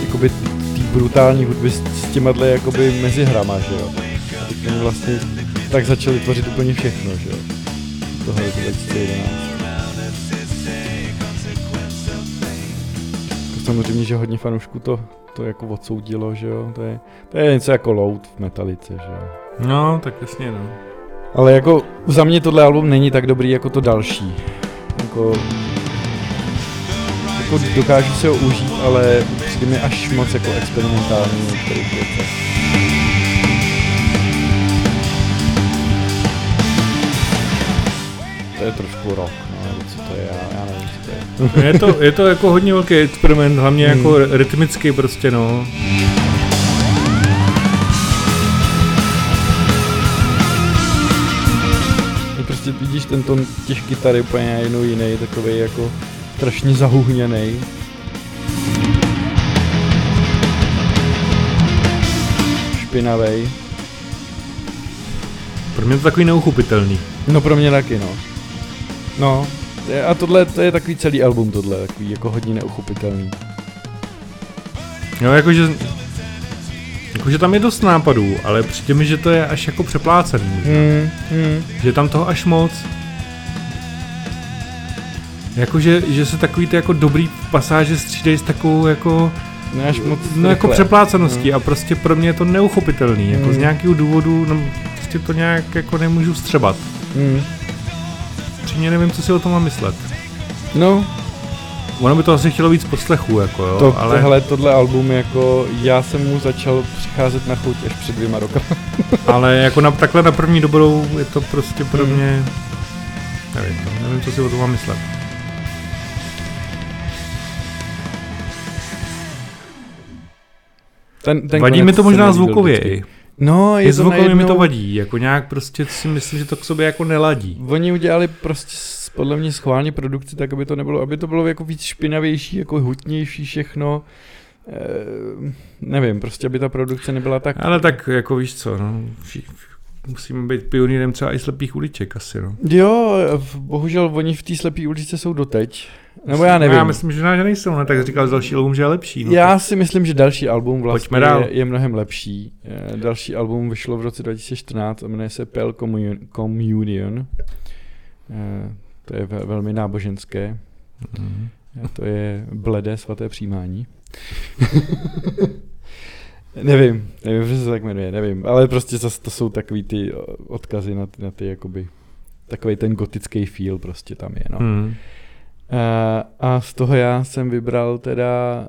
jakoby tý brutální hudby s, s těma dle jakoby mezi hrama, že jo. A oni vlastně tak začali tvořit úplně všechno, že jo. Tohle je 2011. samozřejmě, že hodně fanoušků to, to jako odsoudilo, že jo, to je, to je něco jako load v metalice, že jo. No, tak jasně, no. Ale jako za mě tohle album není tak dobrý jako to další. Jako, jako dokážu se ho užít, ale přijde mi až moc jako experimentální v některých věcech. To je trošku rock, no, co to je, já, já nevím, co to je. Je to, je to jako hodně velký experiment, hlavně Hmm. jako rytmicky prostě, no. Vidíš ten ton těch kytar je úplně najednou jiný, takový jako strašně zahuhněný. Špinavej. Pro mě je to takový neuchopitelný. No pro mě taky, no. No, a tohle to je takový celý album tohle, takový jako hodně neuchopitelný. Jo, jakože... Jakože tam je dost nápadů, ale přijde mi, že to je až jako přeplácený. Hmm, hmm. Že je tam toho až moc. Jakože že se takový ty jako dobrý pasáže střídají s takovou jako, No až moc no jako přepláceností a prostě pro mě je to neuchopitelný. Jako z Hmm. nějakého důvodu, no prostě to nějak jako nemůžu vstřebat. Hmm. Přímě nevím, co si o tom mám myslet. No, Ono by to asi chtělo víc poslechů, jako jo, to, ale... tohle, tohle album jako, já jsem mu začal přicházet na chuť až před dvěma rokama. Ale jako na, takhle na první dobrou je to prostě pro Hmm. mě... Nevím, no, nevím, co si o tom mám myslet. Ten, ten vadí mi to možná zvukově i. No, je to zvukově mi to najednou- vadí, jako nějak prostě si myslím, že to k sobě jako neladí. Oni udělali prostě podle mě schválně produkci tak, aby to nebylo, aby to bylo jako víc špinavější, jako hutnější všechno. E, nevím, prostě aby ta produkce nebyla tak... Ale tak jako víš co, no, musíme být pionýrem třeba i slepých uliček asi, no. Jo, bohužel oni v té slepé uličce jsou doteď. Nebo já nevím. No, já myslím, že ne, že nejsou, no, tak říkal z další album, že je lepší. No, já tak, si myslím, že další album vlastně je, je mnohem lepší. Eh, Další album vyšlo v roce 2014 a jmenuje se Pale Communion. Communion. Eh, To je ve- velmi náboženské. Mhm. A To je bledé svaté přijímání. nevím, nevím, že se tak jmenuje, nevím, ale prostě zase to jsou takový ty o, odkazy na, ty- na ty jakoby, takový ten gotický feel prostě tam je, no. Hmm. A, a z toho já jsem vybral teda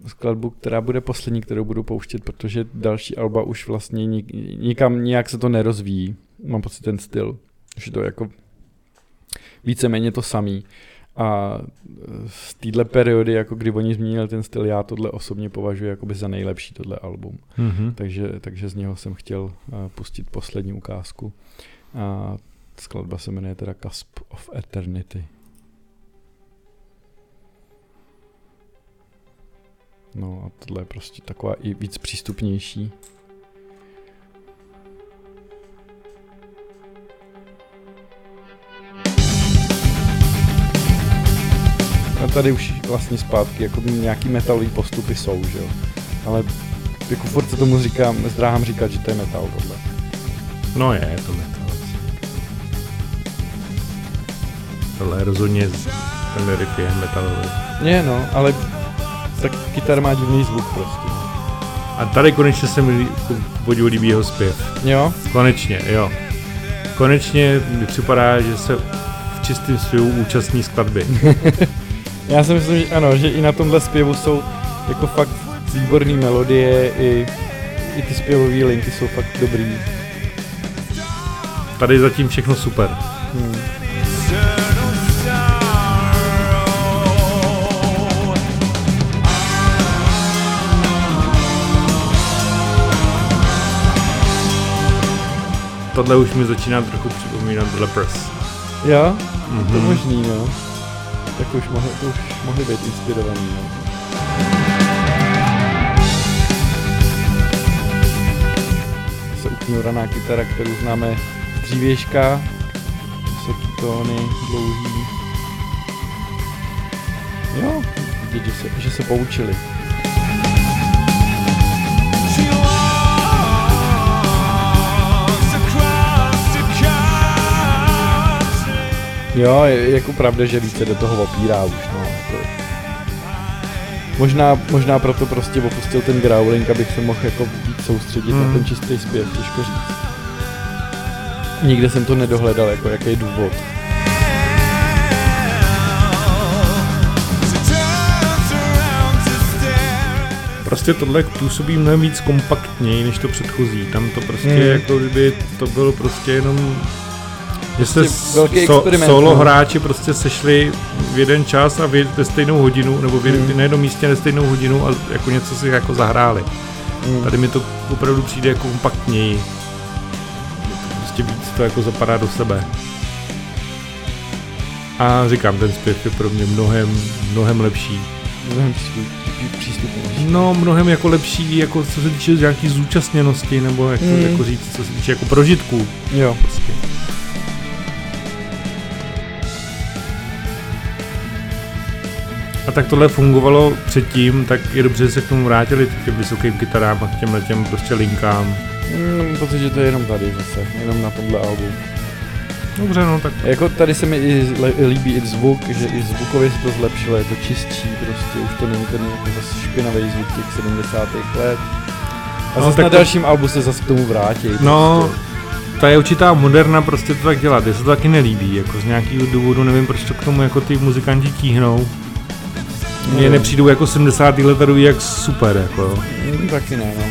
uh, skladbu, která bude poslední, kterou budu pouštět, protože další alba už vlastně nik, nikam nějak se to nerozvíjí. Mám pocit ten styl, že to je jako víceméně to samý. A z téhle periody, jako kdy oni změnili ten styl, já tohle osobně považuji jakoby za nejlepší tohle album. Mhm. Takže, takže z něho jsem chtěl uh, pustit poslední ukázku. A skladba se jmenuje teda Cusp of Eternity. No a tohle je prostě taková i víc přístupnější. A tady už vlastně zpátky jako nějaký metalový postupy jsou, že jo. Ale jako furt se tomu říkám, zdráhám říkat, že to je metal tohle. No je, je to metal. Tohle je rozhodně, ten riff je metalový. Je no, ale tak kytar má divný zvuk prostě. A tady konečně se mi podivu líbí jeho zpěv. Jo? Konečně, jo. Konečně mi připadá, že se v čistým zpěvu účastní skladby. Já si myslím, že ano, že i na tomhle zpěvu jsou jako fakt výborné melodie, i, i ty zpěvové linky jsou fakt dobrý. Tady zatím všechno super. Hmm. Tohle už mi začíná trochu připomínat The Lepers. Jo? To Mhm. možný, no. Tak už mohli, už mohli být inspirovaný, no. Se ukňuraná kytara, kterou známe z dřívějška. Vysoký tóny, dlouhý. Jo, vidět, že se, že se poučili. Jo, je jako pravda, že více do toho opírá už, no. Jako, Možná, možná proto prostě opustil ten growling, abych se mohl jako víc soustředit Hmm. na ten čistý zpěv, těžko říct. Nikde jsem to nedohledal, jako jaký je důvod. Prostě tohle působí mnohem víc kompaktněji než to předchozí. Tam to prostě Hmm. jako kdyby to bylo prostě jenom že se Prostě velký so, solo no. hráči prostě sešli v jeden čas a v- ve stejnou hodinu, nebo v, hmm. na jednom místě na stejnou hodinu a jako něco si jako zahráli. Mm. Tady mi to opravdu přijde jako kompaktněji. Prostě víc to jako zapadá do sebe. A říkám, ten zpěv je pro mě mnohem, mnohem lepší. Mnohem přístup- přístupnější. No, mnohem jako lepší, jako co se týče nějaký zúčastněnosti, nebo jak Mm. jako říct, co se týče jako prožitků. Jo. Prostě. Tak tohle fungovalo předtím, tak je dobře, že se k tomu vrátili k těm vysokým kytarám a k těm těm prostě linkám. Mm, Mám pocit, že to je jenom tady zase, jenom na tomhle albu. Dobře, no tak Jako tady se mi i líbí i zvuk, že i zvukově se to zlepšilo, je to čistší, prostě už to není ten jako zase špinavý zvuk těch 70. let. A No, zase tak na to- dalším albu se zase k tomu vrátí. No, prostě. ta je určitá moderna prostě to tak dělat, je se to taky nelíbí, jako z nějakého důvodu, nevím proč to k tomu jako ty muzikanti tíhnou. Mně No. nepřijdou jako 70. letarový jak super, jako jo. Mm, taky ne, no.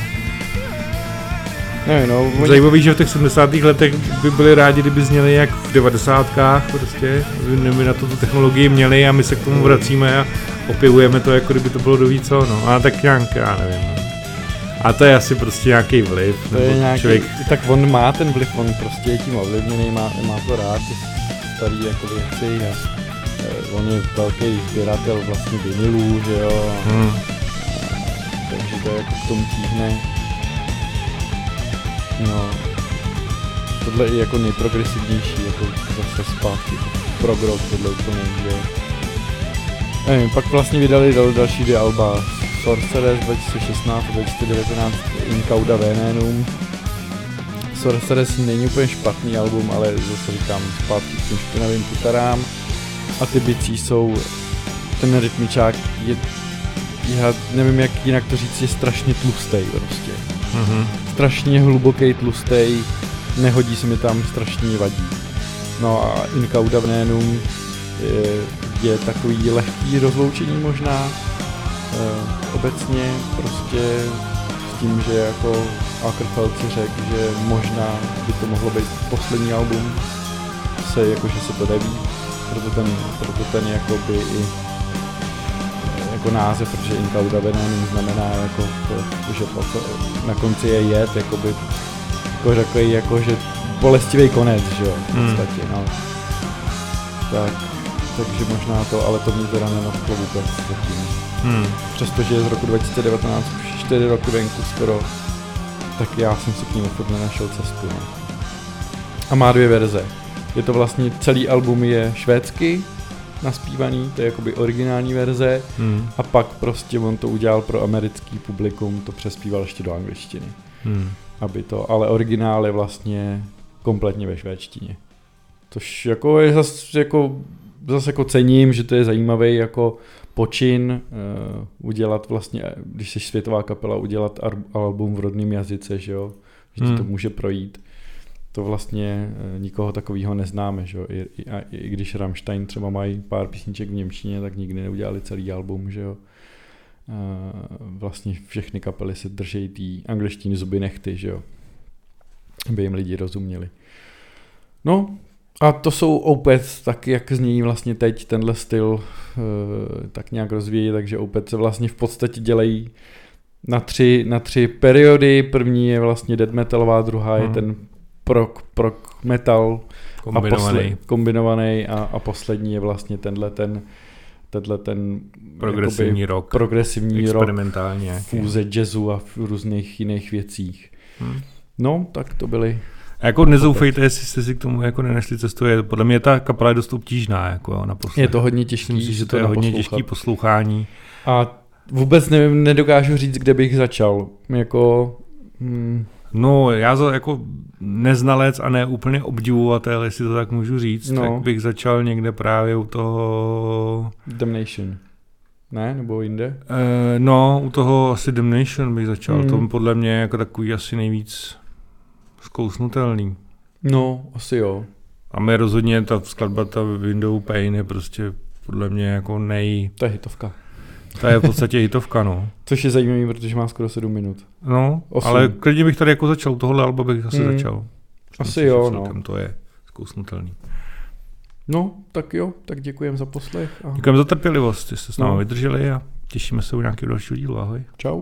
Nevím, no, oni, Zajímavý, že v těch 70. letech by byli rádi, kdyby zněli jak v 90. prostě, kdyby na to tu technologii měli a my se k tomu vracíme a opěvujeme to, jako kdyby to bylo do víc, co, no. A tak nějak, já nevím. No. A to je asi prostě nějaký vliv, to je nějaký, člověk, tak on má ten vliv, on prostě je tím ovlivněný, má, má to rád, ty starý jako věci a on je velký sběratel vlastně vinilů, že jo, a, hm, takže to jako k tomu tíhne. No, tohle je jako nejprogresivnější, jako zase zpátky, prog rock, tohle úplně, že jo. Nevím, pak vlastně vydali dal, další dvě alba, Sorceress 2016 a 2019 Incauda Venenum. Sorceress není úplně špatný album, ale zase říkám zpátky k těm špinavým kytarám. A ty bicí jsou, ten rytmičák je, já nevím jak jinak to říct, je strašně tlustý prostě. mhm. Strašně hluboký tlustý, nehodí se mi tam, strašně vadí. No a Incauda Venenum je, je takový lehký rozloučení možná, e, obecně prostě s tím, že jako Ackerfeld si řekl, že možná by to mohlo být poslední album, se jakože se to neví, proto ten, proto ten jakoby i jako název, protože Incauda Venenum znamená jako, to, že po, na konci je jed, jakoby jako takový jako, že bolestivý konec, že jo, v Hmm. podstatě, no. Tak, takže možná to, ale to mě teda nenadchlo vůbec zatím. Hm. Přestože je z roku 2019 už 4 roky venku skoro, tak já jsem si k němu furt nenašel cestu. No. A má dvě verze. Je to vlastně, celý album je švédsky naspívaný, to je jakoby originální verze, Hm. a pak prostě on to udělal pro americký publikum, to přespíval ještě do angličtiny. Hm. Aby to, ale originál je vlastně kompletně ve švédštině. Což jako je zase jako, zas jako cením, že to je zajímavý jako počin uh, udělat vlastně, když jsi světová kapela, udělat album v rodném jazyce, že jo, že Hmm. to může projít. To vlastně uh, nikoho takového neznáme, že jo, I, i, a, i když Rammstein třeba mají pár písniček v Němčině, tak nikdy neudělali celý album, že jo. Vlastně všechny kapely se drží té angličtiny zuby nechty, že jo. Aby jim lidi rozuměli. No, a to jsou Opeth, tak jak zní vlastně teď tenhle styl, uh, tak nějak rozvíjí, takže Opeth se vlastně v podstatě dělají na tři, na tři periody. První je vlastně dead metalová, druhá je Hmm. ten prog, prog metal, Kombinovaný. A posle, kombinovaný a, a poslední je vlastně tenhle ten, tenhle ten Progresivní jakoby rok. progresivní rok, experimentální nějaký. fůze jazzu a v různých jiných věcích. Hm. No, tak to byly A jako nezoufejte, jestli jste si k tomu jako nenašli cestu. Je, podle mě ta kapela je dost obtížná jako na poslech. Je to hodně těžký. Myslím že si to je hodně těžký poslouchání. A vůbec nevím, nedokážu říct, kde bych začal. Jako, hmm, No, já za jako neznalec a ne úplně obdivovatel, jestli to tak můžu říct, No. tak bych začal někde právě u toho... Damnation. Ne, nebo jinde? Eh, no, u toho asi Damnation bych začal. Hmm. To podle mě jako takový asi nejvíc zkousnutelný. No, asi jo. A my rozhodně ta skladba, ta Window Pain je prostě podle mě jako nej... To je hitovka. Ta je v podstatě hitovka, no. Což je zajímavý, protože má skoro 7 minut. No, Osm. ale klidně bych tady jako začal, u tohohle alba bych asi Hmm. začal. Asi Myslím, jo, no. To je zkousnutelný. No, tak jo, tak děkujem za poslech a Děkujeme za trpělivost, že jste s námi No. vydrželi a těšíme se u nějakého dalšího dílu. Ahoj. čau.